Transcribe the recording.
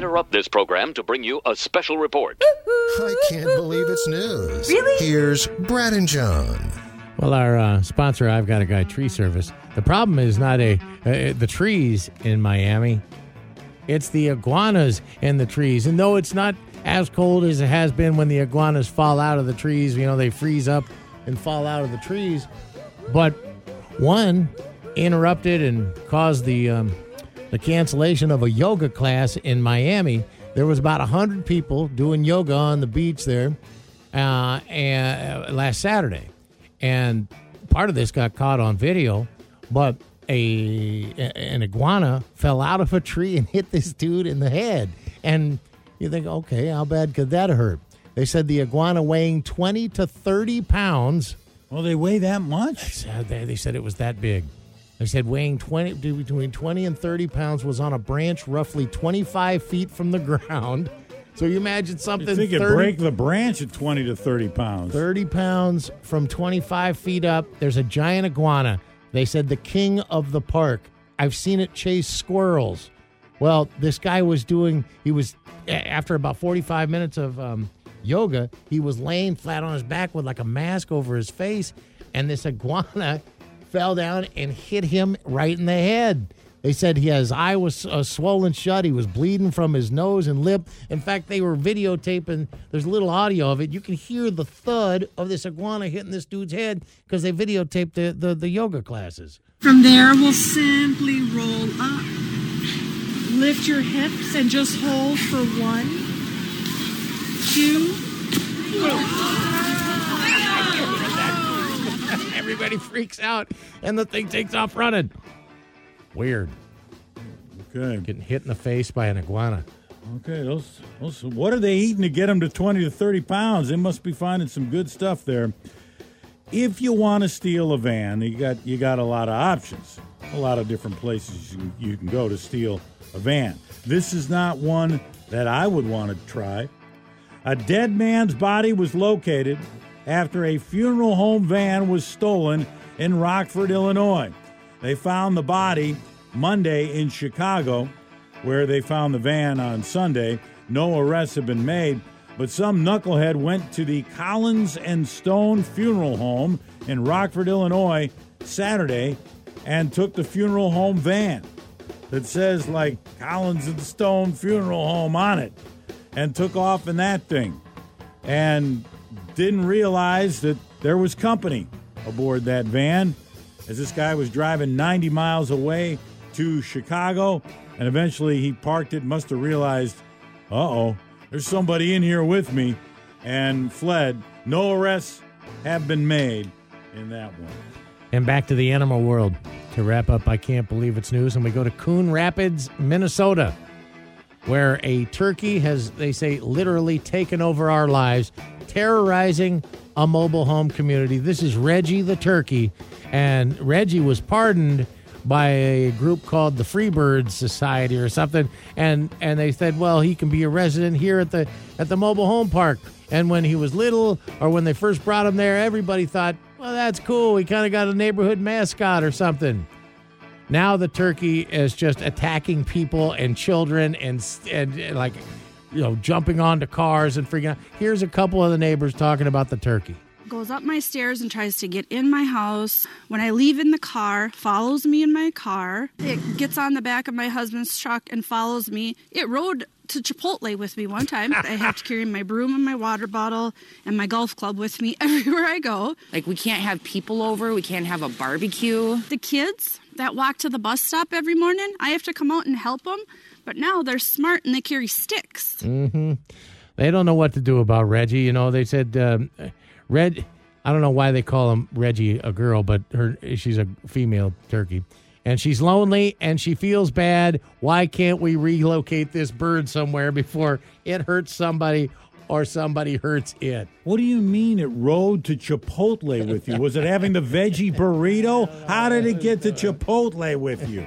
interrupt this program to bring you a special report. I can't believe it's news. Really? Here's Brad and John. Well, our uh, sponsor, I've Got a Guy Tree Service. The problem is not a uh, the trees in Miami; it's the iguanas in the trees. And though it's not as cold as it has been when the iguanas fall out of the trees, you know, they freeze up and fall out of the trees. But one interrupted and caused the um, the cancellation of a yoga class in Miami. There was about hundred people doing yoga on the beach there, uh, and, uh, last Saturday, and part of this got caught on video. But a an iguana fell out of a tree and hit this dude in the head, and you think, okay, how bad could that hurt? They said the iguana weighing twenty to thirty pounds. Well, they weigh that much. said- They, they said it was that big. They said weighing 20 between 20 and 30 pounds was on a branch roughly 25 feet from the ground. So you imagine something You think it 30, break the branch at 20 to 30 pounds. 30 pounds from 25 feet up. There's a giant iguana. They said the king of the park. I've seen it chase squirrels. Well, this guy was doing, he was, after about 45 minutes of um, yoga, he was laying flat on his back with like a mask over his face. And this iguana fell down and hit him right in the head. They said he his eye was uh, swollen shut. He was bleeding from his nose and lip. In fact, they were videotaping. There's a little audio of it. You can hear the thud of this iguana hitting this dude's head because they videotaped the, the, the yoga classes. From there, we'll simply roll up. Lift your hips and just hold for one, two, Everybody freaks out and the thing takes off running. Weird. Okay. Getting hit in the face by an iguana. Okay. Those, those, what are they eating to get them to 20 to 30 pounds? They must be finding some good stuff there. If you want to steal a van, you got you got a lot of options, a lot of different places you, you can go to steal a van. This is not one that I would want to try. A dead man's body was located after a funeral home van was stolen in Rockford, Illinois. They found the body Monday in Chicago, where they found the van on Sunday. No arrests have been made, but some knucklehead went to the Collins and Stone Funeral Home in Rockford, Illinois, Saturday and took the funeral home van that says, like, Collins and Stone Funeral Home on it and took off in that thing and didn't realize that there was company aboard that van as this guy was driving 90 miles away to Chicago and eventually he parked it must have realized uh-oh there's somebody in here with me and fled no arrests have been made in that one And back to the animal world. To wrap up, I can't believe it's news. And we go to Coon Rapids, Minnesota, where a turkey has, they say, literally taken over our lives, terrorizing a mobile home community. This is Reggie the turkey. And Reggie was pardoned by a group called the Freebird Society or something. And and they said, well, he can be a resident here at the at the mobile home park. And when he was little, or when they first brought him there, everybody thought, well, that's cool. He kind of got a neighborhood mascot or something. Now the turkey is just attacking people and children and and, and like you know jumping onto cars and freaking out. Here's a couple of the neighbors talking about the turkey. goes up my stairs and tries to get in my house. When I leave in the car, follows me in my car. It gets on the back of my husband's truck and follows me. It rode to Chipotle with me one time. I have to carry my broom and my water bottle and my golf club with me everywhere I go. Like, we can't have people over. We can't have a barbecue. The kids that walk to the bus stop every morning, I have to come out and help them. But now they're smart and they carry sticks. Mm-hmm. They don't know what to do about Reggie. You know, they said um, Red. I don't know why they call him Reggie a girl, but her she's a female turkey, and she's lonely and she feels bad. Why can't we relocate this bird somewhere before it hurts somebody or somebody hurts it? What do you mean it rode to Chipotle with you? Was it having the veggie burrito? How did it get to Chipotle with you?